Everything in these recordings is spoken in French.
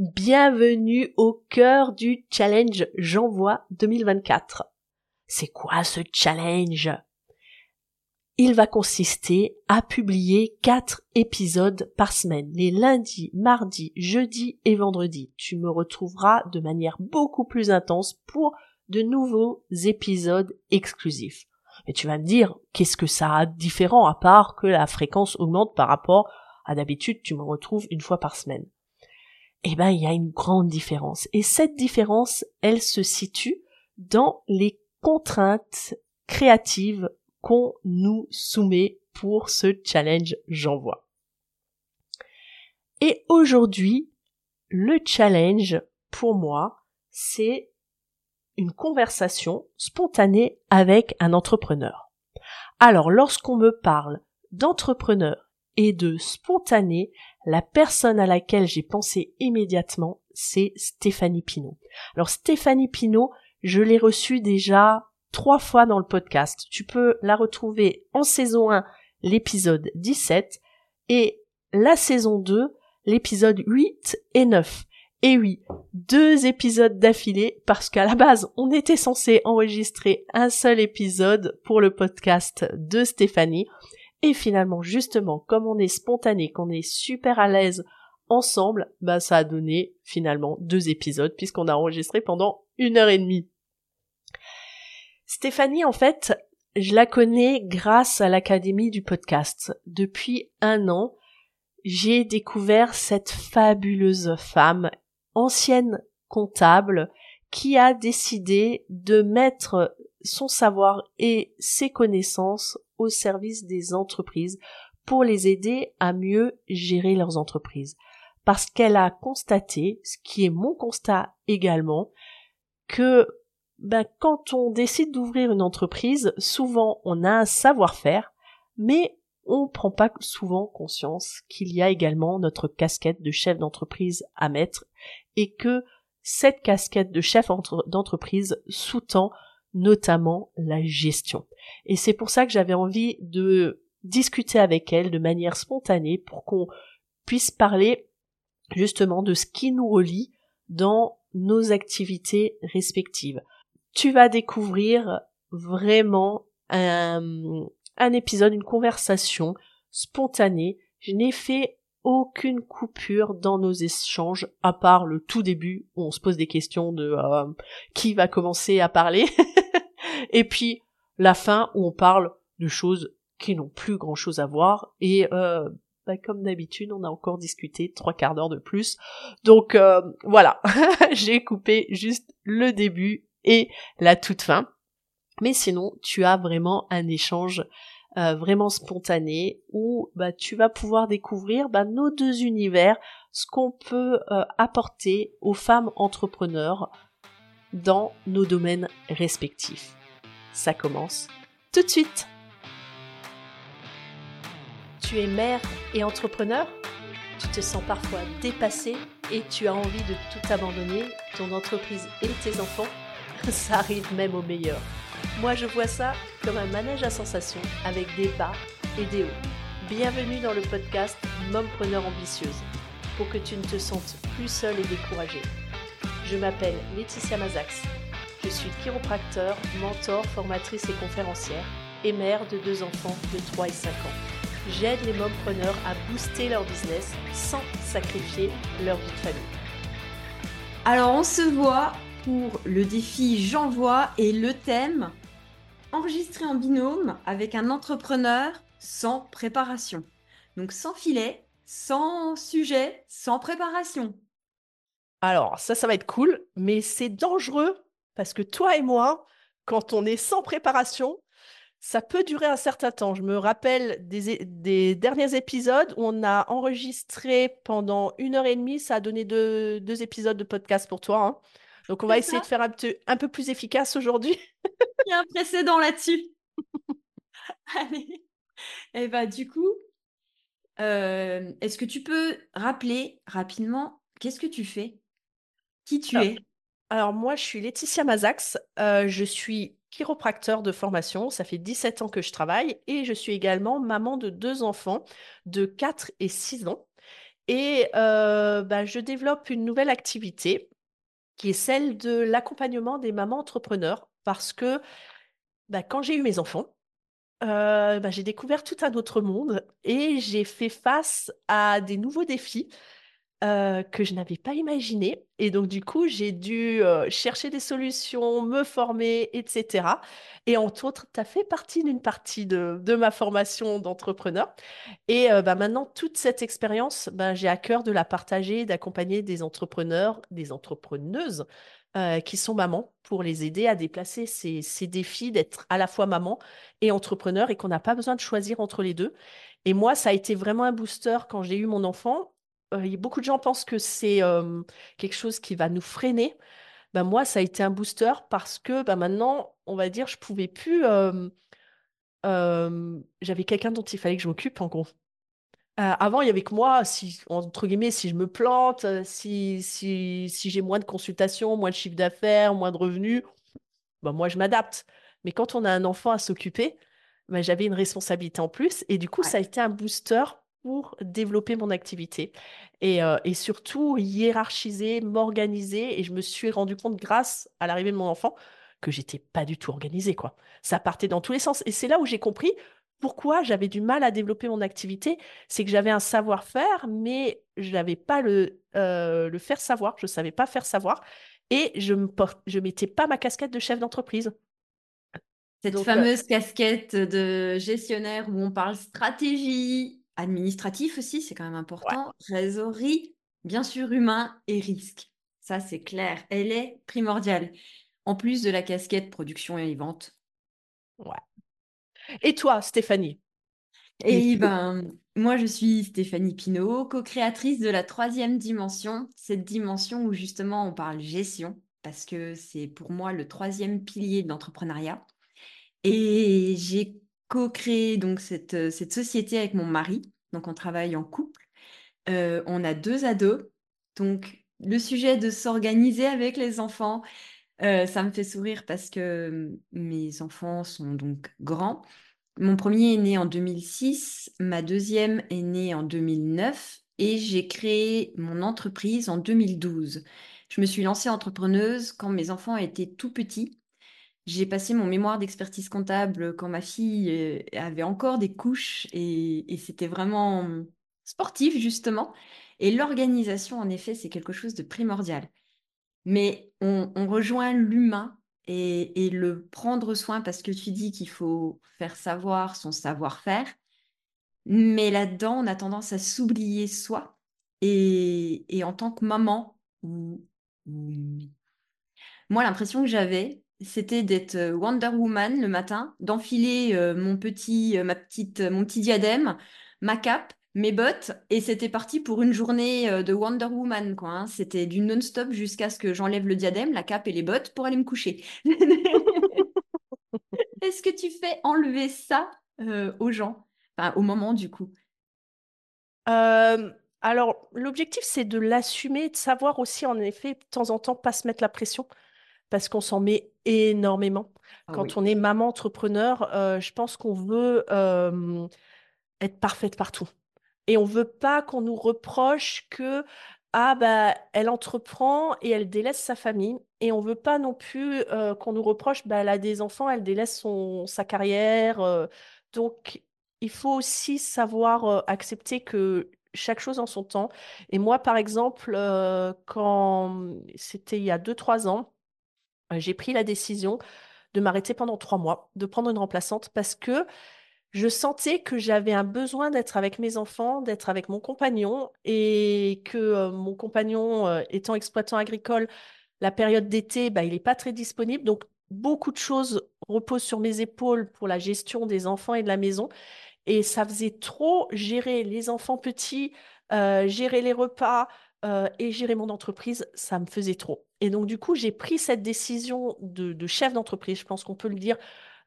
Bienvenue au cœur du challenge J'envoie 2024. C'est quoi ce challenge? Il va consister à publier quatre épisodes par semaine, les lundis, mardis, jeudis et vendredis. Tu me retrouveras de manière beaucoup plus intense pour de nouveaux épisodes exclusifs. Et tu vas me dire, qu'est-ce que ça a de différent à part que la fréquence augmente par rapport à d'habitude, tu me retrouves une fois par semaine. Eh ben, il y a une grande différence. Et cette différence, elle se situe dans les contraintes créatives qu'on nous soumet pour ce challenge j'envoie. Et aujourd'hui, le challenge pour moi, c'est une conversation spontanée avec un entrepreneur. Alors, lorsqu'on me parle d'entrepreneur et de spontané, la personne à laquelle j'ai pensé immédiatement, c'est Stéphanie Pinault. Alors Stéphanie Pinault, je l'ai reçue déjà trois fois dans le podcast. Tu peux la retrouver en saison 1, l'épisode 17, et la saison 2, l'épisode 8 et 9. Et oui, deux épisodes d'affilée parce qu'à la base, on était censé enregistrer un seul épisode pour le podcast de Stéphanie. Et finalement, justement, comme on est spontané, qu'on est super à l'aise ensemble, bah ça a donné finalement deux épisodes puisqu'on a enregistré pendant une heure et demie. Stéphanie, en fait, je la connais grâce à l'Académie du podcast. Depuis un an, j'ai découvert cette fabuleuse femme ancienne comptable qui a décidé de mettre son savoir et ses connaissances au service des entreprises pour les aider à mieux gérer leurs entreprises. Parce qu'elle a constaté, ce qui est mon constat également, que ben, quand on décide d'ouvrir une entreprise, souvent on a un savoir-faire, mais on ne prend pas souvent conscience qu'il y a également notre casquette de chef d'entreprise à mettre et que cette casquette de chef d'entreprise sous-tend notamment la gestion. Et c'est pour ça que j'avais envie de discuter avec elle de manière spontanée pour qu'on puisse parler justement de ce qui nous relie dans nos activités respectives. Tu vas découvrir vraiment un, un épisode, une conversation spontanée. Je n'ai fait aucune coupure dans nos échanges, à part le tout début où on se pose des questions de euh, qui va commencer à parler, et puis la fin où on parle de choses qui n'ont plus grand chose à voir, et euh, bah, comme d'habitude, on a encore discuté trois quarts d'heure de plus. Donc euh, voilà, j'ai coupé juste le début et la toute fin. Mais sinon, tu as vraiment un échange euh, vraiment spontané où bah, tu vas pouvoir découvrir bah, nos deux univers, ce qu'on peut apporter aux femmes entrepreneurs dans nos domaines respectifs. Ça commence tout de suite. Tu es mère et entrepreneur Tu te sens parfois dépassé et tu as envie de tout abandonner, ton entreprise et tes enfants Ça arrive même au meilleur. Moi, je vois ça comme un manège à sensations avec des bas et des hauts. Bienvenue dans le podcast Mompreneur ambitieuse pour que tu ne te sentes plus seule et découragée. Je m'appelle Laetitia Mazax. Je suis chiropracteur, mentor, formatrice et conférencière et mère de deux enfants de 3 et 5 ans. J'aide les mompreneurs à booster leur business sans sacrifier leur vie de famille. Alors on se voit pour le défi J'envoie et le thème enregistrer en binôme avec un entrepreneur sans préparation. Donc sans filet, sans sujet, sans préparation. Alors ça, ça va être cool, mais c'est dangereux parce que toi et moi, quand on est sans préparation, ça peut durer un certain temps. Je me rappelle des, derniers épisodes où on a enregistré pendant une heure et demie. Ça a donné deux, épisodes de podcast pour toi. Hein. Donc, on va essayer de faire un, un, peu plus efficace aujourd'hui. Il y a un précédent là-dessus. Allez. Et eh ben, du coup, euh, est-ce que tu peux rappeler rapidement qu'est-ce que tu fais? Qui tu es? Alors, moi, je suis Laetitia Mazax. Euh, je suis chiropracteur de formation. Ça fait 17 ans que je travaille et je suis également maman de deux enfants de 4 et 6 ans. et bah, je développe une nouvelle activité qui est celle de l'accompagnement des mamans entrepreneurs parce que, bah, quand j'ai eu mes enfants, bah, j'ai découvert tout un autre monde et j'ai fait face à des nouveaux défis Heu, que je n'avais pas imaginé. Et donc du coup, j'ai dû, heu, chercher des solutions, me former et cetera. Et entre autres, tu as fait partie d'une partie de de ma formation d'entrepreneur. Et heu, bah, maintenant toute cette expérience, ben, j'ai à cœur de la partager, d'accompagner des entrepreneurs, des entrepreneuses, qui sont mamans pour les aider à déplacer ces ces défis d'être à la fois maman et entrepreneur et qu'on n'a pas besoin de choisir entre les 2 et moi, ça a été vraiment un booster quand j'ai eu mon enfant Heu, beaucoup de gens pensent que c'est, quelque chose qui va nous freiner. Ben moi, ça a été un booster parce que, bah, maintenant, on va dire, je pouvais plus, j'avais quelqu'un dont il fallait que je m'occupe, en gros. Heu, avant, il y avait que moi, si entre guillemets, si je me plante, heu, si si si j'ai moins de consultations, moins de chiffre d'affaires, moins de revenus, bah, moi, je m'adapte. Mais quand on a un enfant à s'occuper, bah, j'avais une responsabilité en plus et du coup, Ouais. ça a été un booster pour développer mon activité et heu et surtout hiérarchiser, m'organiser et je me suis rendu compte grâce à l'arrivée de mon enfant que j'étais pas du tout organisée, quoi. Ça partait dans tous les sens et c'est là où j'ai compris pourquoi j'avais du mal à développer mon activité. C'est que j'avais un savoir-faire, mais je n'avais pas le, le faire savoir. Je savais pas faire savoir et je me por je mettais pas ma casquette de chef d'entreprise. Cette Donc, heu, fameuse casquette de gestionnaire où on parle stratégie, administratif aussi, c'est quand même ouais, important, trésorerie, bien sûr humain et risque. Ça, c'est clair, elle est primordiale. En plus de la casquette production et vente. ouais. Et toi, Stéphanie? Et Es-tu ben, moi, je suis Stéphanie Pinault, co-créatrice de la troisième dimension, cette dimension où justement on parle gestion, parce que c'est pour moi le troisième pilier de l'entrepreneuriat. Et j'ai co-créé donc cette, heu, cette société avec mon mari, donc on travaille en couple. Heu, on a 2 ados, donc le sujet de s'organiser avec les enfants, heu, ça me fait sourire parce que, mmh, mes enfants sont donc grands. Mon premier est né en 2006, ma deuxième est née en 2009 et j'ai créé mon entreprise en 2012. Je me suis lancée entrepreneuse quand mes enfants étaient tout petits j'ai passé mon mémoire d'expertise comptable quand ma fille, heu, avait encore des couches et c'était vraiment, sportif justement. Et l'organisation en effet, c'est quelque chose de primordial. Mais on rejoint l'humain et le prendre soin parce que tu dis qu'il faut faire savoir son savoir-faire, mais là-dedans, on a tendance à s'oublier soi et en tant que maman moi, l'impression que j'avais, c'était d'être, heu, Wonder Woman le matin, d'enfiler, heu, mon petit, heu, ma petite, mon petit diadème, ma cape, mes bottes et c'était parti pour une journée, de Wonder Woman, quoi, hein. C'était du non-stop jusqu'à ce que j'enlève le diadème, la cape et les bottes pour aller me coucher. Est-ce que tu fais enlever ça, aux gens? Aux mamans, du coup? Alors l'objectif, c'est de l'assumer, de savoir aussi en effet, de temps en temps, pas se mettre la pression parce qu'on s'en met énormément. Ah Quand oui. on est maman entrepreneur, heu, je pense qu'on veut, être parfaite partout et on veut pas qu'on nous reproche que: «Ah bah, elle entreprend et elle délaisse sa famille» et on veut pas non plus, heu, qu'on nous reproche: «Bah, elle a des enfants, elle délaisse son sa carrière», heu, donc il faut aussi savoir, accepter que chaque chose en son temps et moi, par exemple, quand, c'était il y a deux trois ans, heu, j'ai pris la décision de m'arrêter pendant 3 mois, de prendre une remplaçante parce que je sentais que j'avais un besoin d'être avec mes enfants, d'être avec mon compagnon et que, heu, mon compagnon, heu, étant exploitant agricole, la période d'été, bah, il est pas très disponible. Donc beaucoup de choses reposent sur mes épaules pour la gestion des enfants et de la maison et ça faisait trop gérer les enfants petits, gérer les repas, heu et gérer mon entreprise, ça me faisait trop et donc du coup, j'ai pris cette décision de chef d'entreprise, je pense qu'on peut le dire,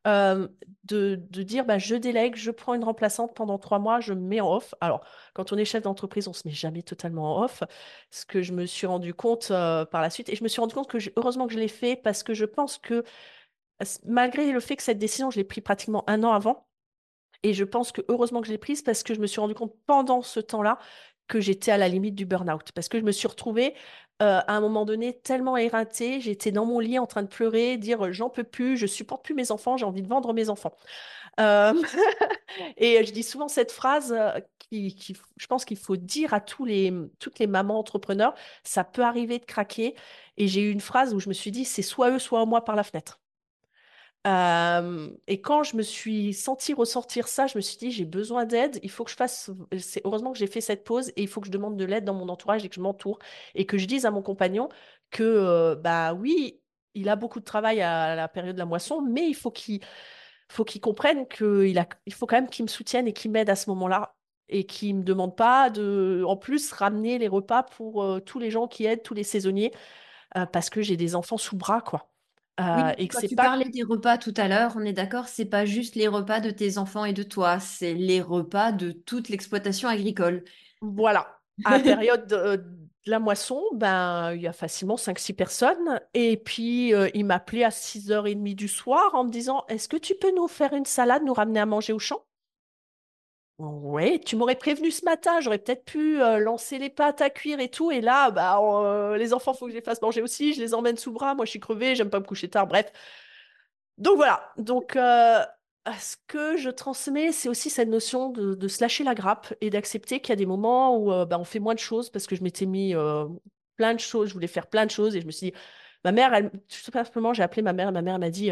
hem, de dire: «Bah, je délègue, je prends une remplaçante pendant 3 mois, je me mets en off». Alors, quand on est chef d'entreprise, on se met jamais totalement en off, ce que je me suis rendu compte, heu, par la suite et je me suis rendu compte que heureusement que je l'ai fait parce que je pense que malgré le fait que cette décision, je l'ai pris pratiquement un an avant et je pense que heureusement que je l'ai prise parce que je me suis rendu compte pendant ce temps-là que j'étais à la limite du burn-out parce que je me suis retrouvée euh, à un moment donné tellement éreintée, j'étais dans mon lit en train de pleurer, dire j'en peux plus, je supporte plus mes enfants, j'ai envie de vendre mes enfants. Euh, et je dis souvent cette phrase euh, qui, je pense qu'il faut dire à tous les, toutes les mamans entrepreneurs, ça peut arriver de craquer. Et j'ai eu une phrase où je me suis dit, c'est soit eux, soit moi par la fenêtre. Euh, et quand je me suis sentie ressortir ça, je me suis dit, j'ai besoin d'aide, il faut que je fasse, c'est heureusement que j'ai fait cette pause et il faut que je demande de l'aide dans mon entourage et que je m'entoure et que je dise à mon compagnon que, bah oui, il a beaucoup de travail à la période de la moisson, mais il faut qu'il faut qu'il comprenne qu'il a, il faut quand même qu'il me soutienne et qu'il m'aide à ce moment-là et qu'il me demande pas de, en plus, ramener les repas pour euh, tous les gens qui aident, tous les saisonniers, euh, parce que j'ai des enfants sous bras, quoi. Euh, et que c'est tu pas... parlais des repas tout à l'heure, on est d'accord, c'est pas juste les repas de tes enfants et de toi, c'est les repas de toute l'exploitation agricole. Voilà. À la période de, la moisson, ben, il y a facilement 5-6 personnes. Et puis, euh, il m'appelait à 6h30 du soir en me disant Est-ce que tu peux nous faire une salade, nous ramener à manger au champ? Oui, tu m'aurais prévenu ce matin, j'aurais peut-être pu lancer les pâtes à cuire et tout. Et là, bah, les enfants, faut que je les fasse manger aussi. Je les emmène sous bras. Moi, je suis crevée, j'aime pas me coucher tard. Bref. Donc voilà. Donc, ce que je transmets, c'est aussi cette notion de, se lâcher la grappe et d'accepter qu'il y a des moments où bah, on fait moins de choses parce que je m'étais mis plein de choses, je voulais faire plein de choses et je me suis dit, ma mère, tout simplement, j'ai appelé ma mère et ma mère m'a dit,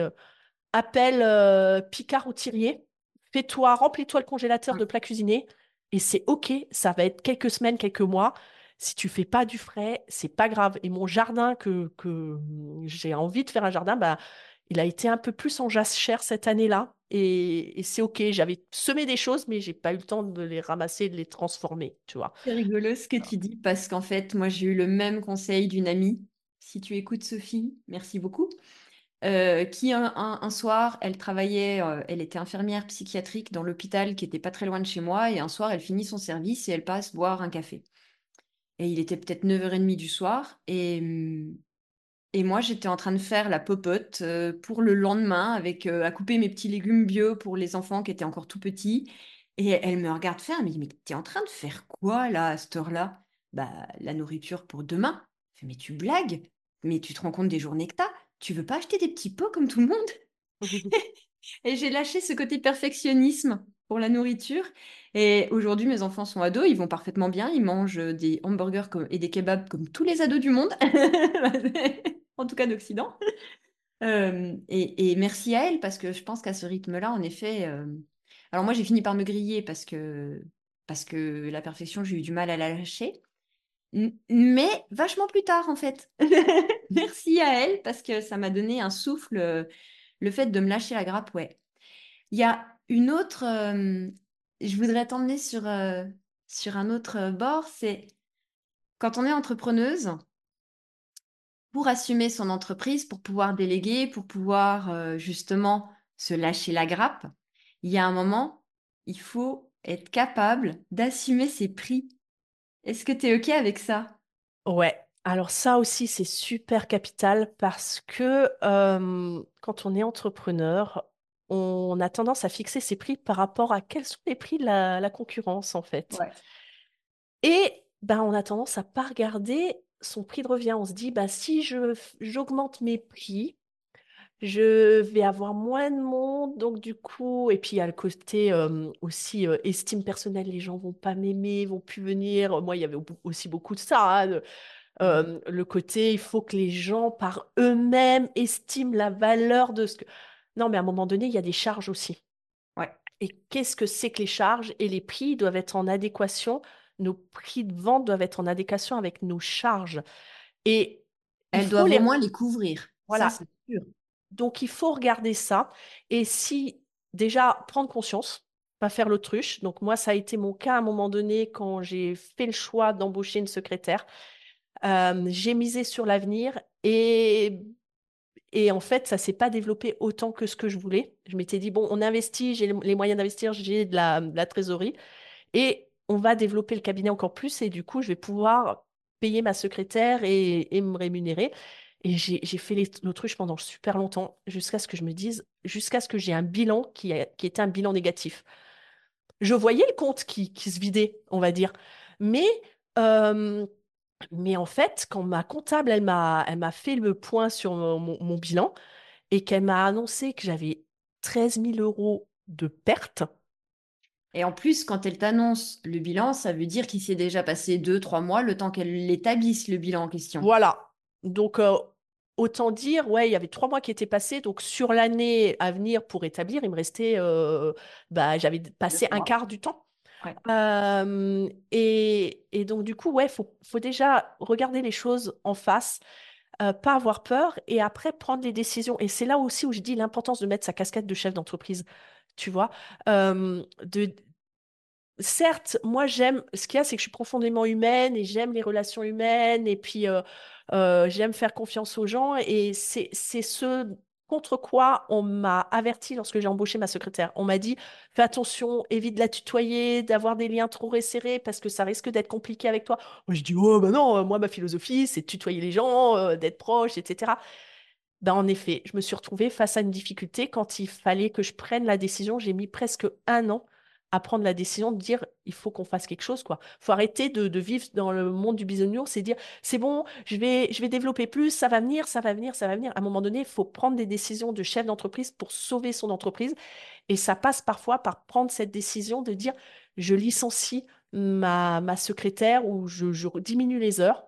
appelle Picard ou Thirier, fais-toi, remplis-toi le congélateur de plats cuisinés et c'est OK, ça va être quelques semaines, quelques mois. Si tu fais pas du frais, c'est pas grave. Et mon jardin, que, que j'ai envie de faire un jardin, bah, il a été un peu plus en jachère cette année-là. Et, c'est OK. J'avais semé des choses, mais j'ai pas eu le temps de les ramasser, de les transformer, tu vois. C'est rigolo ce que tu dis, parce qu'en fait, moi, j'ai eu le même conseil d'une amie. Si tu écoutes Sophie, merci beaucoup. Euh, qui un, soir, elle travaillait, euh, elle était infirmière psychiatrique dans l'hôpital qui était pas très loin de chez moi, et un soir, elle finit son service et elle passe boire un café. Et il était peut-être 9h30 du soir, et hum, et moi, j'étais en train de faire la popote euh, pour le lendemain, avec à couper mes petits légumes bio pour les enfants qui étaient encore tout petits. Et elle me regarde faire, elle me dit, mais t'es en train de faire quoi là, à cette heure-là? Bah, la nourriture pour demain. Je mais tu blagues Mais tu te rends compte des journées que t'as Tu veux pas acheter des petits pots comme tout le monde? Et j'ai lâché ce côté perfectionnisme pour la nourriture. Et aujourd'hui, mes enfants sont ados, ils vont parfaitement bien, ils mangent des hamburgers et des kebabs comme tous les ados du monde. en tout cas d'Occident. Euh, et, merci à elle, parce que je pense qu'à ce rythme-là, en effet. Euh, alors, moi, j'ai fini par me griller parce que, parce que la perfection, j'ai eu du mal à la lâcher. Mais vachement plus tard, en fait. merci à elle, parce que ça m'a donné un souffle, euh, le fait de me lâcher la grappe, ouais. Il y a une autre. je voudrais t'emmener sur, sur un autre bord, c'est quand on est entrepreneuse, pour assumer son entreprise, pour pouvoir déléguer, pour pouvoir euh, justement se lâcher la grappe, il y a un moment, il faut être capable d'assumer ses prix. Est-ce que tu es OK avec ça? Ouais, alors ça aussi, c'est super capital parce que quand on est entrepreneur, on a tendance à fixer ses prix par rapport à quels sont les prix de la, concurrence, en fait. Ouais. Et ben, on a tendance à pas regarder son prix de revient. On se dit, bah, si je, j'augmente mes prix, je vais avoir moins de monde, donc du coup, et puis il y a le côté aussi estime personnelle, les gens vont pas m'aimer, vont plus venir. Moi, il y avait aussi beaucoup de ça. Hein, mmh le côté, il faut que les gens par eux-mêmes estiment la valeur de ce que. Non, mais à un moment donné, il y a des charges aussi. Ouais. Et qu'est-ce que c'est que les charges? Et les prix doivent être en adéquation nos prix de vente doivent être en adéquation avec nos charges. Et elles doivent au moins les couvrir. Voilà. c'est sûr. Donc, il faut regarder ça. Et si, déjà, prendre conscience, pas faire l'autruche. Donc, moi, ça a été mon cas à un moment donné quand j'ai fait le choix d'embaucher une secrétaire. Euh, j'ai misé sur l'avenir et, et en fait, ça s'est pas développé autant que ce que je voulais. Je m'étais dit, bon, on investit, j'ai les moyens d'investir, j'ai de la, de la trésorerie. Et on va développer le cabinet encore plus et du coup, je vais pouvoir payer ma secrétaire et, me rémunérer. Et j'ai fait l'autruche pendant super longtemps, jusqu'à ce que je me dise, jusqu'à ce que j'ai un bilan qui, qui était un bilan négatif. Je voyais le compte qui, se vidait, on va dire. Mais, euh, mais en fait, quand ma comptable, elle m'a, elle m'a fait le point sur mon, mon- mon bilan et qu'elle m'a annoncé que j'avais 13 000 euros de pertes, Et en plus, quand elle t'annonce le bilan, ça veut dire qu'il s'est déjà passé deux, trois mois, le temps qu'elle établisse le bilan en question. voilà. Donc, euh, autant dire, ouais, il y avait trois mois qui étaient passés. Donc, sur l'année à venir pour établir, il me restait, euh, bah, j'avais passé un quart du temps. Ouais. Euh, et, et donc, du coup, ouais, faut, faut déjà regarder les choses en face, euh, pas avoir peur et après prendre les décisions. Et c'est là aussi où je dis l'importance de mettre sa casquette de chef d'entreprise, tu vois? Euh, de... Certes, moi, j'aime, ce qu'il y a, c'est que je suis profondément humaine et j'aime les relations humaines et puis euh, euh, j'aime faire confiance aux gens et c'est, ce contre quoi on m'a averti lorsque j'ai embauché ma secrétaire. On m'a dit, fais attention, évite de la tutoyer, d'avoir des liens trop resserrés parce que ça risque d'être compliqué avec toi. Moi, je dis, oh, bah non, euh, moi, ma philosophie, c'est de tutoyer les gens, d'être proche, etc. Ben, en effet, je me suis retrouvée face à une difficulté quand il fallait que je prenne la décision. J'ai mis presque un an à prendre la décision de dire, il faut qu'on fasse quelque chose, quoi. faut arrêter de, de vivre dans le monde du bisounours et dire, c'est bon, je vais, je vais développer plus, ça va venir, ça va venir, ça va venir. À un moment donné, il faut prendre des décisions de chef d'entreprise pour sauver son entreprise. Et ça passe parfois par prendre cette décision de dire, je licencie ma, ma secrétaire ou je, diminue les heures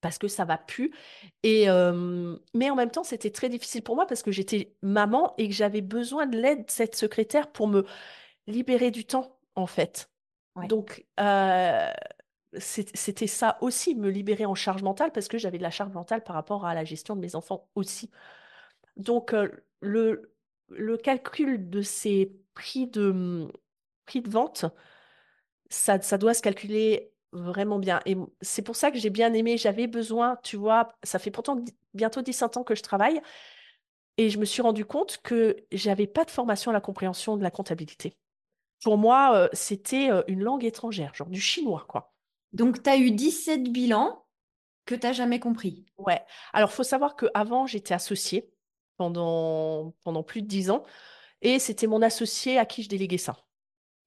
parce que ça va plus. Et mais en même temps, c'était très difficile pour moi parce que j'étais maman et que j'avais besoin de l'aide de cette secrétaire pour me libérer du temps, en fait. Ouais. Donc, euh, c'était ça aussi, me libérer en charge mentale parce que j'avais de la charge mentale par rapport à la gestion de mes enfants aussi. Donc, euh, le, le calcul de ces prix de, prix de vente, ça, ça doit se calculer vraiment bien. Et c'est pour ça que j'ai bien aimé. J'avais besoin, tu vois, ça fait pourtant bientôt 17 ans que je travaille et je me suis rendu compte que j'avais pas de formation à la compréhension de la comptabilité. Pour moi, euh, c'était euh, une langue étrangère, genre du chinois, quoi. Donc, tu as eu 17 bilans que tu n'as jamais compris. Ouais. Alors, faut savoir qu'avant, j'étais associée pendant, pendant plus de 10 ans et c'était mon associé à qui je déléguais ça.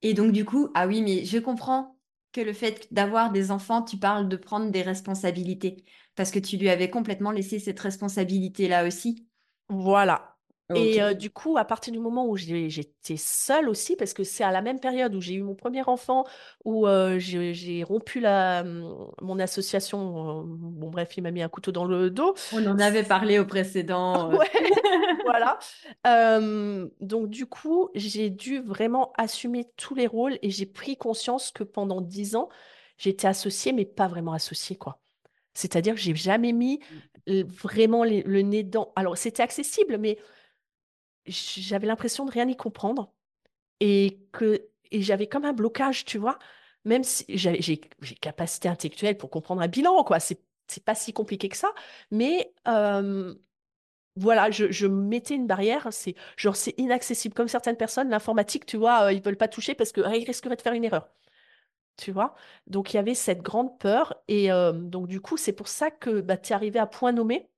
Et donc, du coup, ah oui, mais je comprends que le fait d'avoir des enfants, tu parles de prendre des responsabilités parce que tu lui avais complètement laissé cette responsabilité-là aussi. Voilà. Et euh, du coup, à partir du moment où j'étais seule aussi, parce que c'est à la même période où j'ai eu mon premier enfant, où euh, j'ai rompu la, mon association, euh, bon bref, il m'a mis un couteau dans le dos. On en avait parlé au précédent. Ouais, voilà. Euh, donc du coup, j'ai dû vraiment assumer tous les rôles et j'ai pris conscience que pendant dix ans, j'étais associée, mais pas vraiment associée, quoi. C'est-à-dire que j'ai jamais mis euh, vraiment les- le nez dedans. Alors, c'était accessible, mais j'avais l'impression de rien y comprendre et que et j'avais comme un blocage, tu vois? Même si j'ai capacité intellectuelle pour comprendre un bilan, quoi. C'est pas si compliqué que ça, mais voilà, je, je mettais une barrière. C'est genre c'est inaccessible. Comme certaines personnes, l'informatique, tu vois, euh, ils veulent pas toucher parce que ah, ils risqueraient de faire une erreur. Tu vois? Donc il y avait cette grande peur et donc du coup c'est pour ça que bah, tu es arrivé à point nommé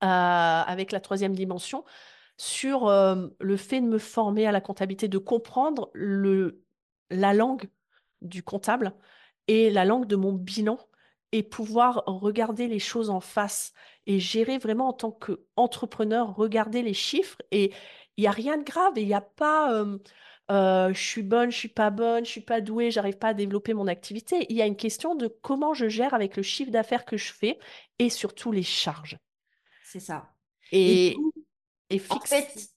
avec la troisième dimension sur euh, le fait de me former à la comptabilité, de comprendre le, la langue du comptable et la langue de mon bilan et pouvoir regarder les choses en face et gérer vraiment en tant qu'entrepreneur, regarder les chiffres et il n'y a rien de grave et il n'y a pas euh, euh, je suis bonne, je suis pas bonne, je suis pas douée, j'arrive pas à développer mon activité. Il y a une question de comment je gère avec le chiffre d'affaires que je fais et surtout les charges. C'est ça. Et Et, coup, et en fixe. fait,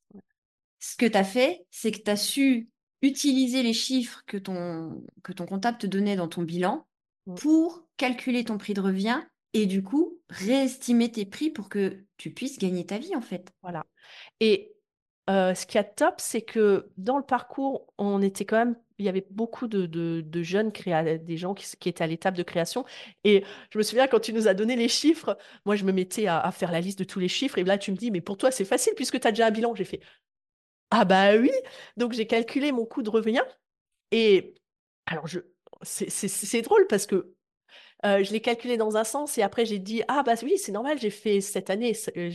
ce que tu as fait, c'est que tu as su utiliser les chiffres que ton, que ton comptable te donnait dans ton bilan Mm. pour calculer ton prix de revient et du coup, réestimer tes prix pour que tu puisses gagner ta vie, en fait. Voilà. Et euh, ce qui est top, c'est que dans le parcours, on était quand même, il y avait beaucoup de, jeunes créa des gens qui, étaient à l'étape de création. Et je me souviens quand tu nous as donné les chiffres, moi je me mettais à, faire la liste de tous les chiffres. Et là, tu me dis, mais pour toi, c'est facile puisque tu as déjà un bilan. J'ai fait, ah bah oui. Donc j'ai calculé mon coût de revient. Et alors, je, c'est drôle parce que euh, je l'ai calculé dans un sens et après j'ai dit ah bah oui c'est normal j'ai fait cette année euh,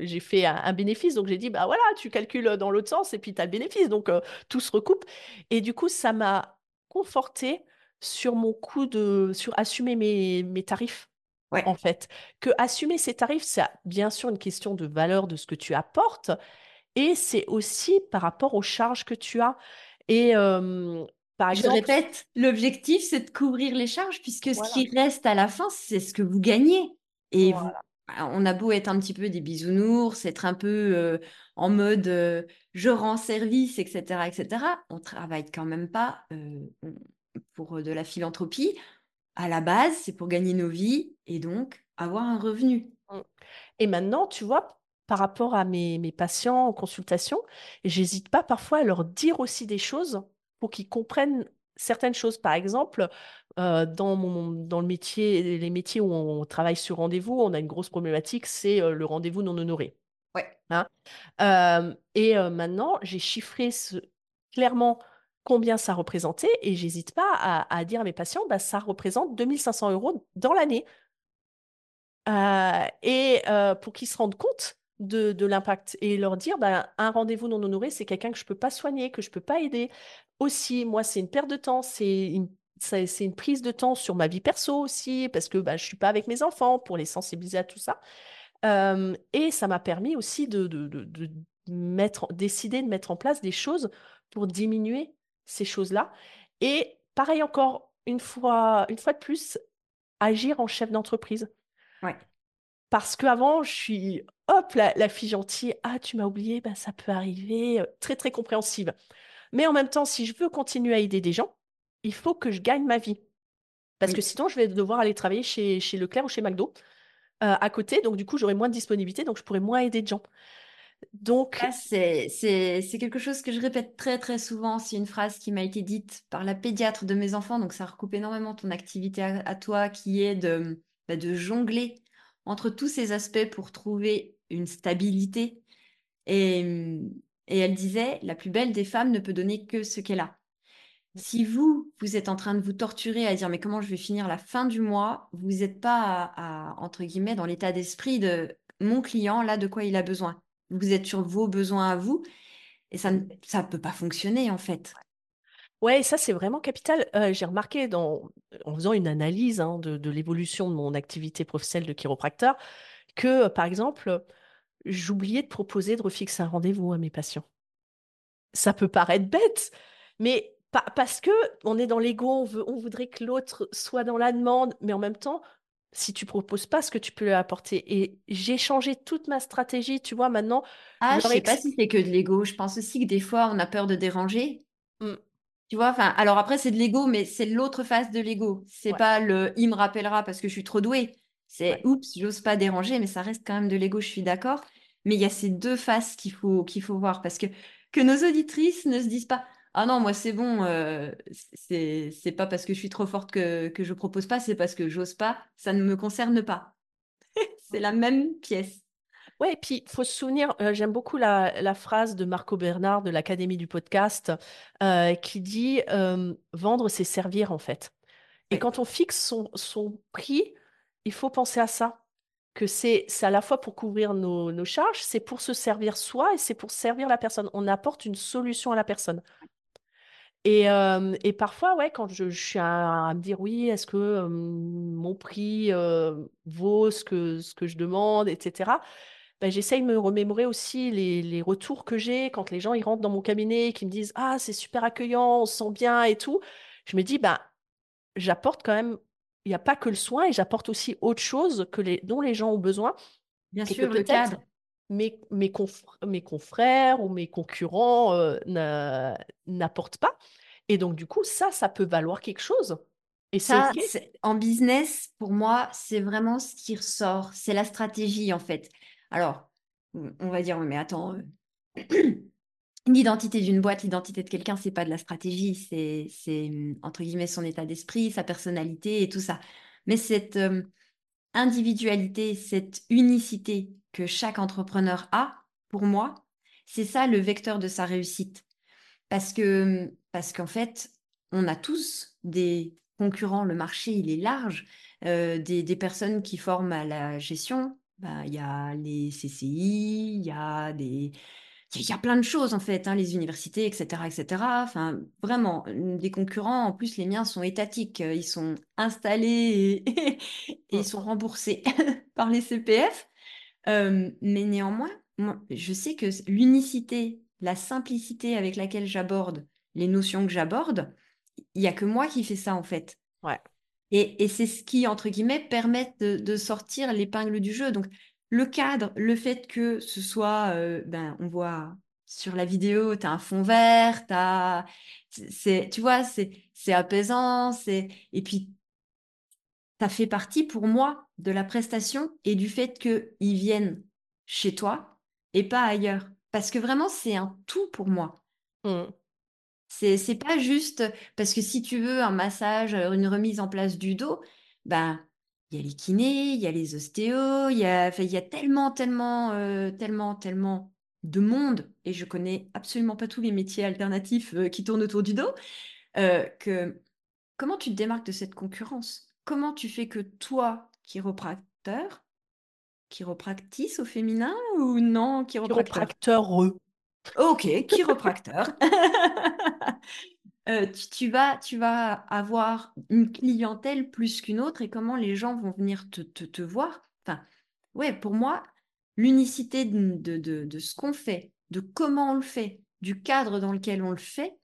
j'ai fait un, un bénéfice donc j'ai dit bah voilà tu calcules dans l'autre sens et puis tu as le bénéfice donc euh, tout se recoupe et du coup ça m'a conforté sur mon coût de sur assumer mes mes tarifs, Ouais. en fait. Que assumer ses tarifs, c'est bien sûr une question de valeur de ce que tu apportes et c'est aussi par rapport aux charges que tu as et par Je répète, l'objectif, c'est de couvrir les charges puisque ce qui reste à la fin, c'est ce que vous gagnez et Voilà. bah, on a beau être un petit peu des bisounours, être un peu, heu, en mode, heu, je rends service et cetera et cetera. On travaille quand même pas, on pour, de la philanthropie. À la base, c'est pour gagner nos vies et donc avoir un revenu. Mmh et maintenant, tu vois, par rapport à mes mes patients en consultation, j'hésite pas parfois à leur dire aussi des choses pour qu'ils comprennent certaines choses. Par exemple, heu, dans mon dans le métier les métiers où on travaille sur rendez-vous, on a une grosse problématique, c'est, heu, le rendez-vous non honoré, Ouais. hein? Hem et maintenant, j'ai chiffré ce clairement combien ça représentait et j'hésite pas à à dire à mes patients: «Bah, ça représente 2 500 € dans l'année». Et pour qu'ils se rendent compte de de l'impact et leur dire: «Ben, un rendez-vous non honoré, c'est quelqu'un que je peux pas soigner, que je peux pas aider. Aussi, moi, c'est une perte de temps, c'est une c'est une prise de temps sur ma vie perso aussi parce que, bah, je suis pas avec mes enfants», pour les sensibiliser à tout ça. Et ça m'a permis aussi de de de mettre décider de mettre en place des choses pour diminuer ces choses-là et pareil encore, une fois une fois de plus, agir en chef d'entreprise. Parce qu'avant, je suis, hop, la la fille gentille: «Ah, tu m'as oublié, bah, ça peut arriver», heu, très, très compréhensive. Mais en même temps, si je veux continuer à aider des gens, il faut que je gagne ma vie. Parce que sinon, je vais devoir aller travailler chez chez Leclerc ou chez McDo, heu, à côté, donc du coup, j'aurai moins de disponibilité, donc je pourrai moins aider de gens. Donc c'est quelque chose que je répète très, très souvent. C'est une phrase qui m'a été dite par la pédiatre de mes enfants, donc ça recoupe énormément ton activité à à toi qui est de, bah, de jongler entre tous ces aspects pour trouver une stabilité et elle disait: «La plus belle des femmes ne peut donner que ce qu'elle a». Si vous, vous êtes en train de vous torturer à dire: «Mais comment je vais finir la fin du mois?» vous êtes pas entre guillemets «dans l'état d'esprit de mon client, là, de quoi il a besoin». Vous êtes sur vos besoins à vous et ça ne peut pas fonctionner, en fait. Ouais, ça, c'est vraiment capital. Heu, j'ai remarqué dans en faisant une analyse, hein, de de l'évolution de mon activité professionnelle de chiropracteur que, par exemple, j'oubliais de proposer de refixer un rendez-vous à mes patients. Ça peut paraître bête, mais pa parce qu'on est dans l'ego, on veut on voudrait que l'autre soit dans la demande, mais en même temps, si tu proposes pas ce que tu peux lui apporter et j'ai changé toute ma stratégie, tu vois? Maintenant, Ah, je leur sais pas si c'est que de l'ego. Je pense aussi que des fois, on a peur de déranger. Tu vois? Enfin, alors après, c'est de l'ego, mais c'est l'autre face de l'ego. C'est ouais, pas le: «Il me rappellera parce que je suis trop douée». C'est: ouais. «Oups, j'ose pas déranger», mais ça reste quand même de l'ego, je suis d'accord. Mais il y a ces 2 faces qu'il faut qu'il faut voir parce que que nos auditrices ne se disent pas: «Ah non, moi c'est bon, c'est c'est pas parce que je suis trop forte que que je propose pas, c'est parce que j'ose pas, ça ne me concerne pas». C'est la même pièce. Ouais et puis, il faut se souvenir, heu, j'aime beaucoup la la phrase de Marco Bernard de l'Académie du podcast, heu, qui dit, «Vendre, c'est servir», en fait et quand on fixe son son prix, il faut penser à ça, que c'est à la fois pour couvrir nos nos charges, c'est pour se servir soi et c'est pour servir la personne. On apporte une solution à la personne et et parfois, ouais, quand je je suis à à me dire: «Oui, est-ce que, mon prix, vaut ce que ce que je demande?» et Bah, j'essaye de me remémorer aussi les les retours que j'ai quand les gens, ils rentrent dans mon cabinet et qu'ils me disent: «Ah, c'est super accueillant, on se sent bien et tout». Je me dis: «Ben, j'apporte quand même il y a pas que le soin et j'apporte aussi autre chose que les dont les gens ont besoin bien et sûr, le cadre. mes mes confr mes confrères ou mes concurrents, n'a n'apportent pas» et donc du coup, ça, ça peut valoir quelque chose et Ça, en business, pour moi, c'est vraiment ce qui ressort, c'est la stratégie, en fait. Alors, on va dire: «Oui, mais attends, heu, l'identité d'une boîte, l'identité de quelqu'un, c'est pas de la stratégie, c'est c'est, mmh, entre guillemets, son état d'esprit, sa personnalité et tout ça». Mais cette, hem, individualité, cette unicité que chaque entrepreneur a, pour moi, c'est ça le vecteur de sa réussite. Parce que, mmh, parce qu'en fait, on a tous des concurrents, le marché, il est large, heu, des des personnes qui forment à la gestion. Bah, il y a les CCI, il y a des il y a plein de choses en fait, hein, les universités, etc., etc. Enfin, vraiment, des concurrents, en plus, les miens sont étatiques. Ils sont installés et, ils Mm. sont remboursés par les CPF. Euh, mais néanmoins, moi, je sais que l'unicité, la simplicité avec laquelle j'aborde les notions que j'aborde, il n'y a que moi qui fais ça en fait. Ouais. Et, c'est ce qui, entre guillemets, permet de, sortir l'épingle du jeu. Donc, le cadre, le fait que ce soit, euh, ben, on voit sur la vidéo, tu as un fond vert, as, c'est, tu vois, c'est, apaisant, et puis, ça fait partie pour moi de la prestation et du fait qu'ils viennent chez toi et pas ailleurs. Parce que vraiment, c'est un tout pour moi. Mm. C'est, c'est pas juste parce que si tu veux un massage, euh, une remise en place du dos, ben, il y a les kinés, il y a les ostéos, il y a, il y a tellement, tellement, euh, tellement, tellement de monde, et je connais absolument pas tous les métiers alternatifs euh, qui tournent autour du dos, euh, que comment tu te démarques de cette concurrence? Comment tu fais que toi, chiropracteur, chiropractice au féminin ou non, chiropracteur? Chiropracteur? Ok, chiropracteur. Euh, tu, tu vas, tu vas avoir une clientèle plus qu'une autre et comment les gens vont venir te, te, te voir? Enfin, ouais, pour moi, l'unicité de, de, de, de ce qu'on fait, de comment on le fait, du cadre dans lequel on le fait,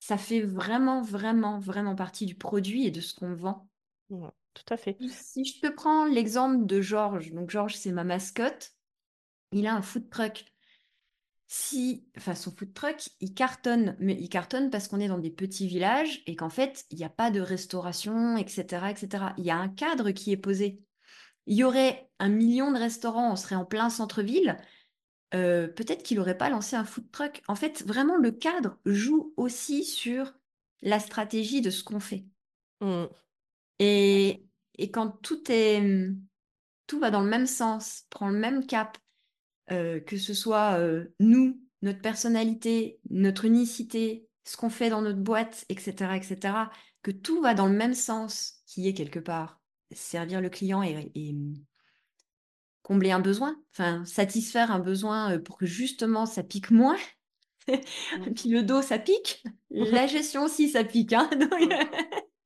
ça fait vraiment, vraiment, vraiment partie du produit et de ce qu'on vend. Ouais, tout à fait. Si je te prends l'exemple de Georges, donc Georges, c'est ma mascotte, il a un food truck si, enfin, son food truck, il cartonne, mais il cartonne parce qu'on est dans des petits villages et qu'en fait, il n'y a pas de restauration, etc., etc. Il y a un cadre qui est posé. Il y aurait un million de restaurants, on serait en plein centre-ville. euh, peut-être qu'il n'aurait pas lancé un food truck. En fait, vraiment, le cadre joue aussi sur la stratégie de ce qu'on fait. Mm. Et, et quand tout est, tout va dans le même sens, prend le même cap, euh, que ce soit euh, nous, notre personnalité, notre unicité, ce qu'on fait dans notre boîte, etc., etc., que tout va dans le même sens, qui est quelque part servir le client et, et combler un besoin, enfin satisfaire un besoin euh, pour que justement ça pique moins. puis le dos, ça pique. La gestion aussi, ça pique. Hein Donc,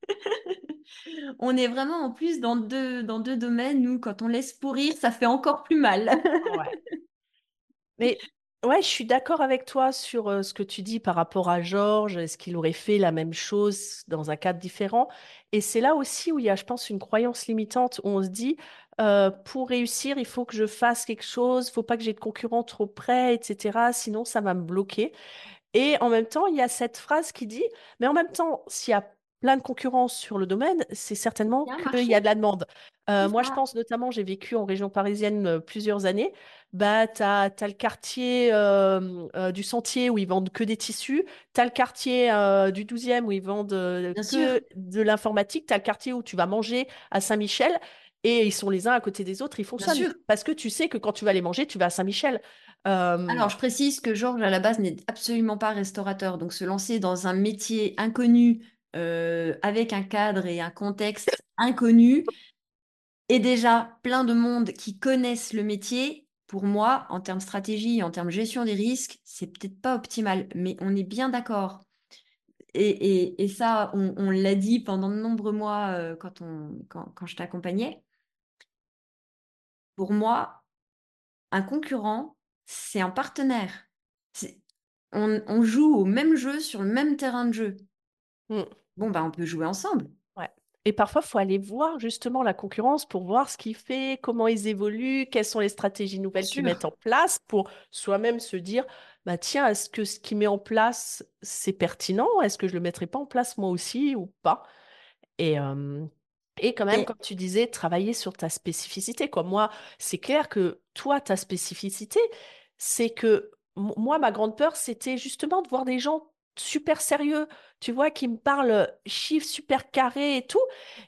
on est vraiment en plus dans deux, dans deux domaines où quand on laisse pourrir, ça fait encore plus mal. Ouais. Mais ouais, je suis d'accord avec toi sur euh, ce que tu dis par rapport à Georges. Est-ce qu'il aurait fait la même chose dans un cadre différent? Et c'est là aussi où il y a, je pense, une croyance limitante où on se dit, euh, pour réussir, il faut que je fasse quelque chose, il faut pas que j'ai de concurrents trop près, etc. Sinon, ça va me bloquer. Et en même temps, il y a cette phrase qui dit, mais en même temps, s'il y a plein de concurrence sur le domaine, c'est certainement qu'il y a de la demande. Euh, moi, je pense notamment, j'ai vécu en région parisienne euh, plusieurs années. Bah, tu as, le quartier euh, du Sentier où ils vendent que des tissus. Tu as le quartier du 12e où ils vendent sûr, que de l'informatique. Tu as le quartier où tu vas manger à Saint-Michel. Et ils sont les uns à côté des autres, ils fonctionnent. Parce que tu sais que quand tu vas les manger, tu vas à Saint-Michel. Euh, Alors, je précise que Georges, à la base, n'est absolument pas restaurateur. Donc, se lancer dans un métier inconnu, euh, avec un cadre et un contexte inconnu, et déjà plein de monde qui connaissent le métier, pour moi, en termes stratégie, en termes gestion des risques, c'est peut-être pas optimal. Mais on est bien d'accord. Et, ça, on, l'a dit pendant de nombreux mois euh, quand, on, quand, je t'accompagnais. Pour moi, un concurrent, c'est un partenaire. On joue au même jeu sur le même terrain de jeu. Mm. Bon, bah, on peut jouer ensemble. Ouais. Et parfois, il faut aller voir justement la concurrence pour voir ce qu'ils font, comment ils évoluent, quelles sont les stratégies nouvelles qu'ils mettent en place pour soi-même se dire, bah tiens, est-ce que ce qu'ils met en place, c'est pertinent? Est-ce que je le mettrai pas en place moi aussi ou pas? Et, euh, et quand même, Et comme tu disais, travailler sur ta spécificité, quoi. Moi, c'est clair que toi, ta spécificité, c'est que moi, ma grande peur, c'était justement de voir des gens super sérieux, tu vois, qui me parlent chiffres super carrés et tout.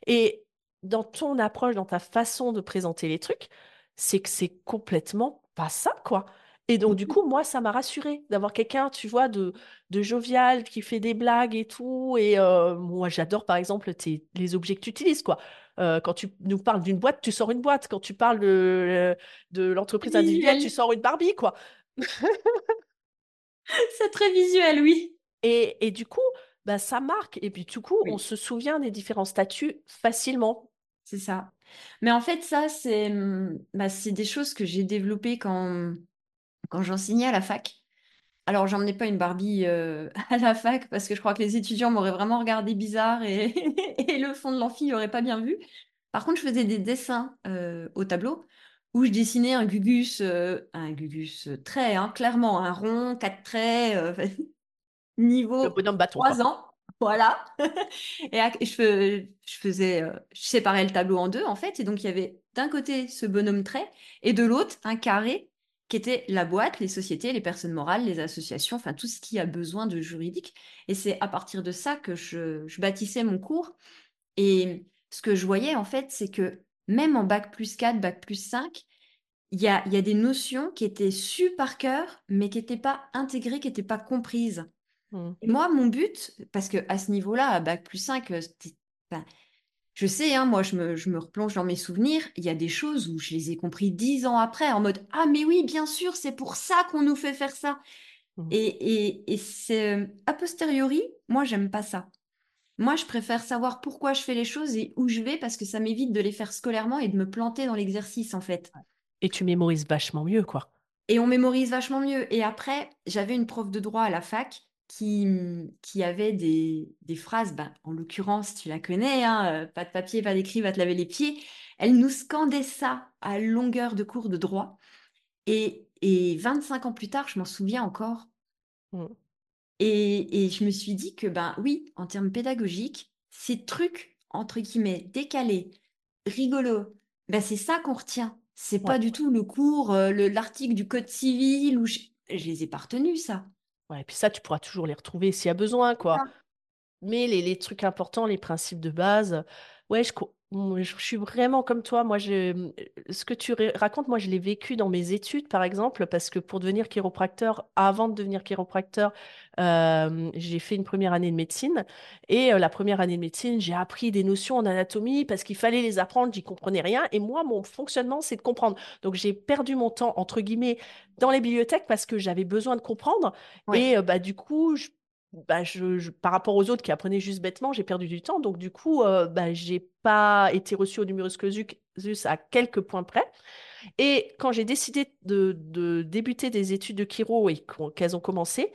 Et dans ton approche, dans ta façon de présenter les trucs, c'est que c'est complètement pas ça, quoi. Et donc, du coup, moi, ça m'a rassurée d'avoir quelqu'un, tu vois, de, de jovial, qui fait des blagues et tout. Et euh, moi, j'adore, par exemple, tes, les objets que tu utilises, quoi. Euh, quand tu nous parles d'une boîte, tu sors une boîte. Quand tu parles de, de l'entreprise individuelle, tu sors une Barbie, quoi. C'est très visuel, oui. Et, et du coup, bah, ça marque. Et puis, du coup, on se souvient des différents statuts facilement. C'est ça. Mais en fait, ça, c'est mmh, bah, des choses que j'ai développées quand, quand j'enseignais à la fac. Alors, j'emmenais pas une Barbie euh, à la fac parce que je crois que les étudiants m'auraient vraiment regardé bizarre et, et le fond de l'amphi n'aurait pas bien vu. Par contre, je faisais des dessins euh, au tableau où je dessinais un gugus, euh, un gugus trait, hein, clairement, un rond, quatre traits, euh, Le niveau bonhomme bâton, 3 quoi. ans. Voilà. et, à- et je, fais- je faisais, euh, je séparais le tableau en deux, en fait. Et donc, il y avait d'un côté ce bonhomme trait et de l'autre un carré qui était la boîte, les sociétés, les personnes morales, les associations, enfin tout ce qui a besoin de juridique. Et c'est à partir de ça que je, je bâtissais mon cours. Et ce que je voyais, en fait, c'est que même en bac plus 4, bac plus 5, il y a, il y a des notions qui étaient sues par cœur, mais qui n'étaient pas intégrées, qui n'étaient pas comprises. Mm. Et moi, mon but, parce que à ce niveau-là, à bac plus 5, euh, je sais, hein, moi, je me, je me replonge dans mes souvenirs, il y a des choses où je les ai compris dix ans après, en mode Ah, mais oui, bien sûr, c'est pour ça qu'on nous fait faire ça. Mm. Et, et, et c'est euh, a posteriori, moi, j'aime pas ça. Moi, je préfère savoir pourquoi je fais les choses et où je vais parce que ça m'évite de les faire scolairement et de me planter dans l'exercice, en fait. Et tu mémorises vachement mieux, quoi. Et on mémorise vachement mieux. Et après, j'avais une prof de droit à la fac qui, mmh, qui avait des, des phrases, bah, en l'occurrence, tu la connais, hein, pas de papier, pas d'écrit, va te laver les pieds. Elle nous scandait ça à longueur de cours de droit. Et, et 25 ans plus tard, je m'en souviens encore. Mm. Et, et je me suis dit que, ben oui, en termes pédagogiques, ces trucs, entre guillemets, décalés, rigolos, ben c'est ça qu'on retient. C'est Ouais. pas du tout le cours, le- l'article du code civil, où je, je les ai pas retenus, ça. Ouais, et puis ça, tu pourras toujours les retrouver s'il y a besoin, quoi. Mais les, les trucs importants, les principes de base, ouais, je, suis vraiment comme toi. Moi, je, mm, ce que tu ra- racontes, moi, je l'ai vécu dans mes études, par exemple, parce que pour devenir chiropracteur, avant de devenir chiropracteur, euh, j'ai fait une première année de médecine. Et euh, la première année de médecine, j'ai appris des notions en anatomie parce qu'il fallait les apprendre, j'y comprenais rien. Et moi, mon fonctionnement, c'est de comprendre. Donc, j'ai perdu mon temps, entre guillemets, dans les bibliothèques parce que j'avais besoin de comprendre. Ouais. Et euh, bah, du coup, je bah, je, je- par rapport aux autres qui apprenaient juste bêtement, j'ai perdu du temps. Donc, du coup, euh, bah, j'ai pas été reçue au numerus clausus à quelques points près. Et quand j'ai décidé de, débuter des études de chiro et qu'elles ont commencé,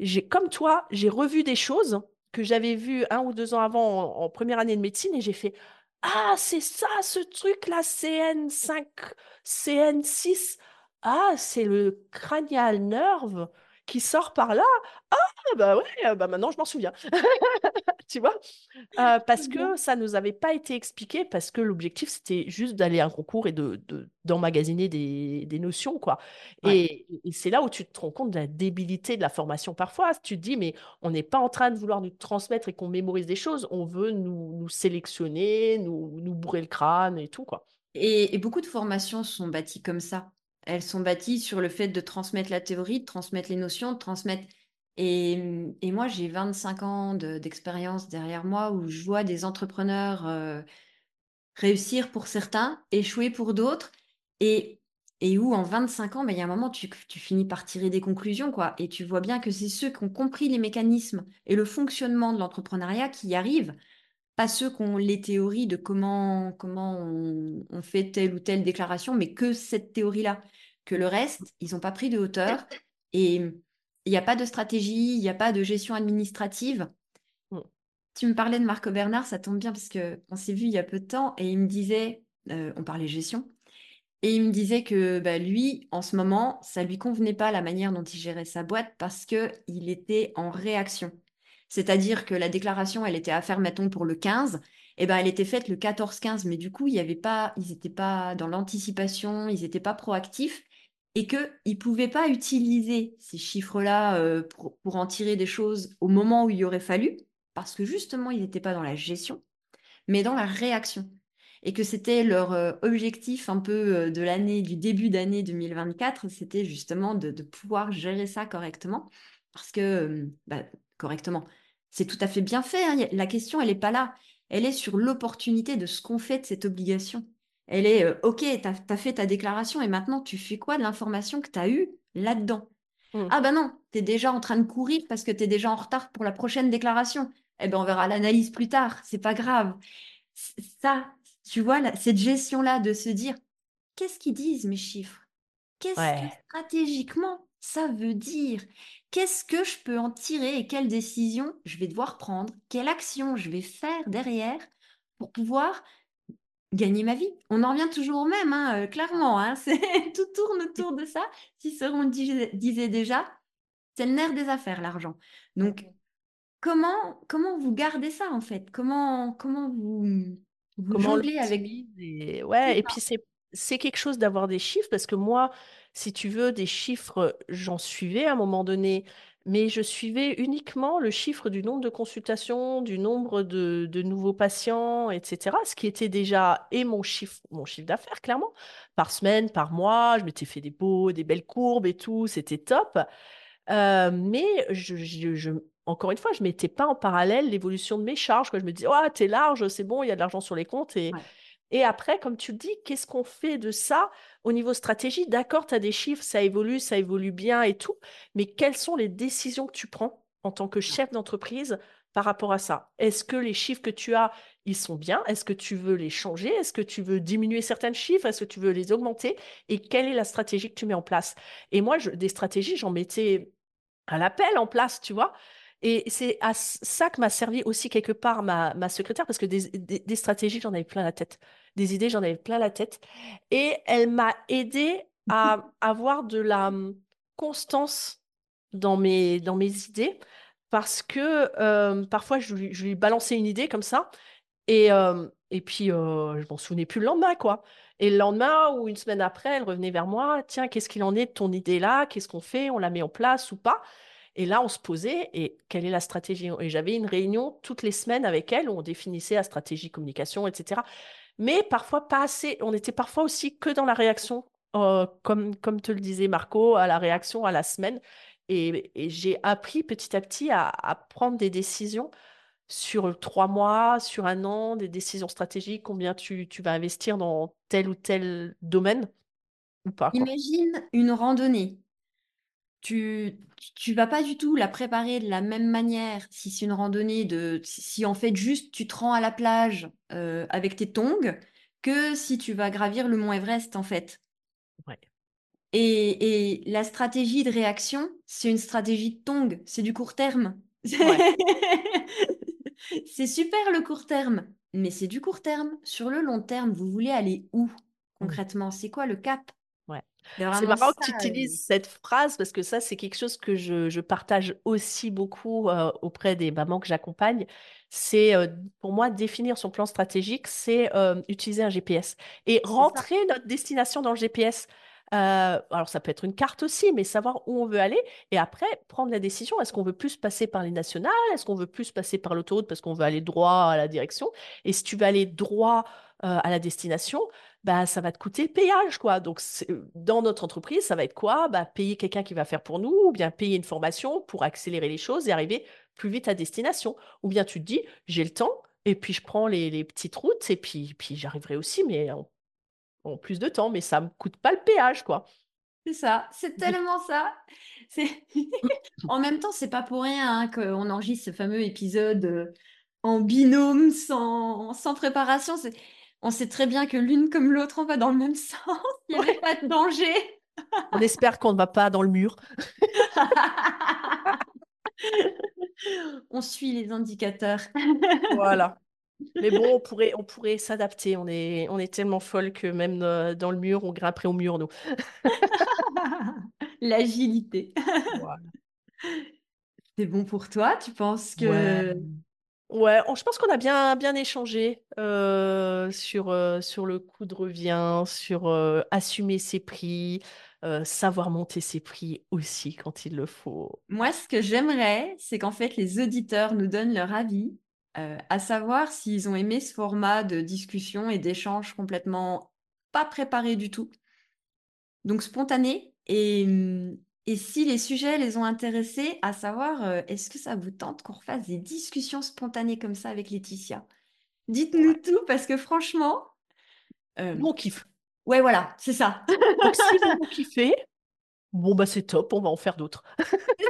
j'ai, comme toi, j'ai revu des choses que j'avais vues un ou deux ans avant en, en première année de médecine et j'ai fait Ah, c'est ça, ce truc-là, CN5, CN6. Ah, c'est le cranial nerve qui sort par là. Ah, bah ouais, bah maintenant je m'en souviens. Tu vois? Euh, parce que ça nous avait pas été expliqué, parce que l'objectif c'était juste d'aller à un concours et de, de- d'emmagasiner des, des notions, quoi. Ouais. Et, et c'est là où tu te rends compte de la débilité de la formation parfois. Tu te dis, mais on n'est pas en train de vouloir nous transmettre et qu'on mémorise des choses, on veut nous, nous sélectionner, nous, nous bourrer le crâne et tout, quoi. Et, et beaucoup de formations sont bâties comme ça. Elles sont bâties sur le fait de transmettre la théorie, de transmettre les notions, de transmettre... Et, moi, j'ai 25 ans de- d'expérience derrière moi où je vois des entrepreneurs euh, réussir pour certains, échouer pour d'autres, et, et où en 25 ans, ben, il y a un moment, tu, tu finis par tirer des conclusions, quoi. Et tu vois bien que c'est ceux qui ont compris les mécanismes et le fonctionnement de l'entrepreneuriat qui y arrivent, pas ceux qui ont les théories de comment, comment on, on fait telle ou telle déclaration, mais que cette théorie-là. Que le reste, ils n'ont pas pris de hauteur et il n'y a pas de stratégie, il n'y a pas de gestion administrative. Mm. Tu me parlais de Marco Bernard, ça tombe bien parce qu'on s'est vu il y a peu de temps et il me disait, euh, on parlait gestion, et il me disait que bah, lui, en ce moment, ça lui convenait pas la manière dont il gérait sa boîte parce que il était en réaction. C'est-à-dire que la déclaration, elle était à faire, mettons, pour le 15, et ben elle était faite le 14-15, mais du coup, il avait pas, ils n'étaient pas dans l'anticipation, ils n'étaient pas proactifs, et qu'ils ne pouvaient pas utiliser ces chiffres-là euh, pour, en tirer des choses au moment où il y aurait fallu, parce que justement, ils n'étaient pas dans la gestion, mais dans la réaction. Et que c'était leur euh, objectif un peu euh, de l'année, du début d'année 2024, c'était justement de, pouvoir gérer ça correctement. Parce que, bah, correctement, c'est tout à fait bien fait. hein. La question, elle n'est pas là. Elle est sur l'opportunité de ce qu'on fait de cette obligation. Elle est, euh, OK, tu as, fait ta déclaration et maintenant, tu fais quoi de l'information que tu as eue là-dedans? Mmh. Ah bah non, tu es déjà en train de courir parce que tu es déjà en retard pour la prochaine déclaration. Eh ben on verra l'analyse plus tard, c'est pas grave. Ça, tu vois, cette gestion-là de se dire, qu'est-ce qu'ils disent mes chiffres? Qu'est-ce que stratégiquement ça veut dire? Qu'est-ce que je peux en tirer et quelle décision je vais devoir prendre? Quelle action je vais faire derrière pour pouvoir gagner ma vie? On en revient toujours au même, hein, euh, clairement. Hein, tout tourne autour de ça. Cicéron disait déjà, c'est le nerf des affaires, l'argent. Donc, comment, comment vous gardez ça, en fait? Comment, comment vous, vous Comment on jonglez avec... et ouais et puis c'est c'est quelque chose d'avoir des chiffres parce que moi, si tu veux, des chiffres, j'en suivais à un moment donné, mais je suivais uniquement le chiffre du nombre de consultations, du nombre de, de nouveaux patients, etc. Ce qui était déjà et mon chiffre, mon chiffre d'affaires, clairement, par semaine, par mois. Je m'étais fait des beaux, des belles courbes et tout, c'était top. Euh, mais je, je, je- encore une fois, je mettais pas en parallèle l'évolution de mes charges. Quoi. Je me disais, oh, t'es large, c'est bon, il y a de l'argent sur les comptes. Et, Ouais. et après, comme tu le dis, qu'est-ce qu'on fait de ça? Au niveau stratégie? D'accord, tu as des chiffres, ça évolue, ça évolue bien et tout, mais quelles sont les décisions que tu prends en tant que chef d'entreprise par rapport à ça? Est-ce que les chiffres que tu as, ils sont bien? Est-ce que tu veux les changer? Est-ce que tu veux diminuer certains chiffres? Est-ce que tu veux les augmenter? Et quelle est la stratégie que tu mets en place? Et moi, des stratégies, j'en mettais à l'appel en place, tu vois? Et c'est à ça que m'a servi aussi quelque part ma, secrétaire, parce que des, des, des stratégies, j'en avais plein la tête. Des idées, j'en avais plein la tête. Et elle m'a aidé à avoir de la hum, constance dans mes, dans mes idées, parce que euh, parfois, je lui, je lui balançais une idée comme ça, et, euh, et puis euh, je m'en souvenais plus le lendemain, quoi. Et le lendemain ou une semaine après, elle revenait vers moi, tiens, qu'est-ce qu'il en est de ton idée là? Qu'est-ce qu'on fait? On la met en place ou pas? Et là, on se posait et quelle est la stratégie? Et j'avais une réunion toutes les semaines avec elle où on définissait la stratégie communication, etc. Mais parfois pas assez. On était parfois aussi que dans la réaction, euh, comme, comme te le disait Marco, à la réaction à la semaine. Et, j'ai appris petit à petit à, prendre des décisions sur trois mois, sur un an, des décisions stratégiques, combien tu, tu vas investir dans tel ou tel domaine ou pas. Imagine une randonnée. Tu, tu vas pas du tout la préparer de la même manière si c'est une randonnée de si, en fait juste tu te rends à la plage euh, avec tes tongs que si tu vas gravir le mont Everest en fait. Ouais. Et, et la stratégie de réaction, c'est une stratégie de tongs, c'est du court terme. Ouais. C'est super le court terme, mais c'est du court terme. Sur le long terme, vous voulez aller où concrètement? C'est quoi le cap? C'est marrant que tu utilises cette phrase parce que ça, c'est quelque chose que je, je partage aussi beaucoup euh, auprès des mamans que j'accompagne. C'est euh, pour moi définir son plan stratégique, c'est euh, utiliser un GPS et rentrer notre destination dans le GPS. Euh, alors ça peut être une carte aussi, mais savoir où on veut aller et après prendre la décision. Est-ce qu'on veut plus passer par les nationales? Est-ce qu'on veut plus passer par l'autoroute parce qu'on veut aller droit à la direction? Et si tu veux aller droit euh, à la destination, bah, ça va te coûter le payage, quoi. Donc, c'est- dans notre entreprise, ça va être quoi? Bah, payer quelqu'un qui va faire pour nous, ou bien payer une formation pour accélérer les choses et arriver plus vite à destination. Ou bien tu te dis, j'ai le temps, et puis je prends les, petites routes, et puis, puis j'arriverai aussi, mais en plus de temps, mais ça me coûte pas le péage, quoi. C'est ça, c'est tellement ça. En même temps, c'est pas pour rien hein, qu'on enregistre ce fameux épisode euh, en binôme, sans, sans préparation. On sait très bien que l'une comme l'autre, on va dans le même sens. Il n'y avait Ouais. pas de danger. On espère qu'on ne va pas dans le mur. On suit les indicateurs. Voilà. Mais bon, on pourrait, on pourrait s'adapter. On est, on est tellement folle que même euh, dans le mur, on grimperait au mur, nous. L'agilité. Voilà. C'est bon pour toi? Tu penses que... Ouais, on- je pense qu'on a bien, bien échangé euh, sur, euh, sur le coût de revient, sur euh, assumer ses prix, savoir monter ses prix aussi quand il le faut. Moi, ce que j'aimerais, c'est qu'en fait, les auditeurs nous donnent leur avis, euh, à savoir s'ils ont aimé ce format de discussion et d'échange complètement pas préparé du tout, donc spontané, et, hum, et si les sujets les ont intéressés, à savoir, euh, est-ce que ça vous tente qu'on refasse des discussions spontanées comme ça avec Laetitia? Dites-nous Ouais. tout, parce que franchement, euh, on kiffe. ouais, voilà, c'est ça. Donc, si vous kiffez, Bon, bah c'est top, on va en faire d'autres.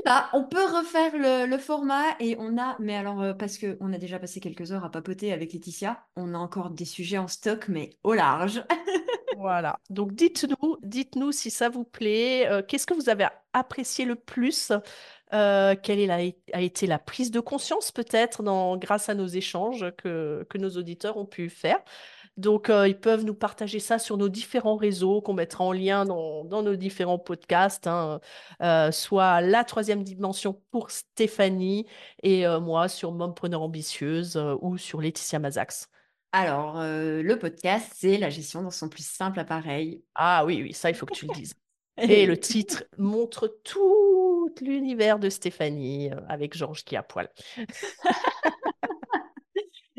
Ça, on peut refaire le, le format et on a, mais alors euh, parce que on a déjà passé quelques heures à papoter avec Laetitia, on a encore des sujets en stock, mais au large. Voilà. Donc dites-nous, dites-nous si ça vous plaît. euh, qu'est-ce que vous avez apprécié le plus? Euh, quelle est la- a été la prise de conscience peut-être grâce à nos échanges que, que nos auditeurs ont pu faire? Donc euh, ils peuvent nous partager ça sur nos différents réseaux qu'on mettra en lien dans, dans nos différents podcasts, hein, euh, soit la troisième dimension pour Stéphanie et euh, moi sur Mompreneur Ambitieuse ou sur Laetitia Mazax. Alors, le podcast, c'est la gestion dans son plus simple appareil. Ah oui, oui, ça, il faut que tu le dises. Et le titre montre tout l'univers de Stéphanie avec Georges qui a poil.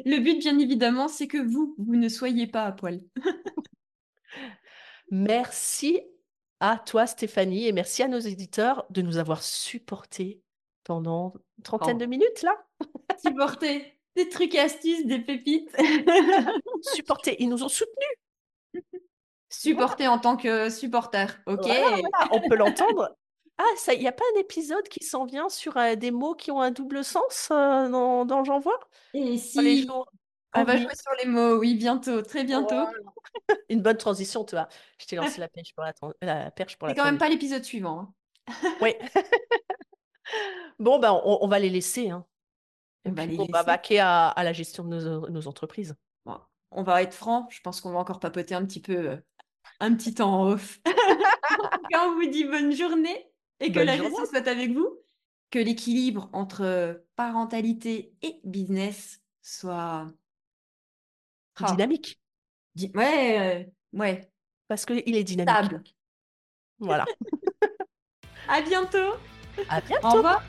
Le but, bien évidemment, c'est que vous, vous ne soyez pas à poil. Merci à toi, Stéphanie, et merci à nos éditeurs de nous avoir supportés pendant une trentaine de minutes, là. Supporter des trucs et astuces, des pépites. Supportés, ils nous ont soutenus. Supporter en tant que supporter, ok Voilà, voilà, on peut l'entendre. Ah, ça, il n'y a pas un épisode qui s'en vient sur euh, des mots qui ont un double sens euh, dans, dans J'envoie? Et les si jours on va jouer sur les mots, oui, bientôt, très bientôt. Une bonne transition, tu vois. Je t'ai lancé la perche pour la, la perche pour C'est quand même pas l'épisode suivant. hein. Oui. Bon, ben, on, on va les laisser. Hein. On va les on va laisser. vaquer à, à la gestion de nos, nos entreprises. Bon, on va être franc, je pense qu'on va encore papoter un petit peu, euh, un petit temps en off. En tout cas, on vous dit bonne journée et que Bonne la gestion soit avec vous. Que l'équilibre entre parentalité et business soit Ah, Dynamique. di- ouais, euh, ouais, Parce qu'il est dynamique. stable. Voilà. À bientôt. À bientôt. Au revoir.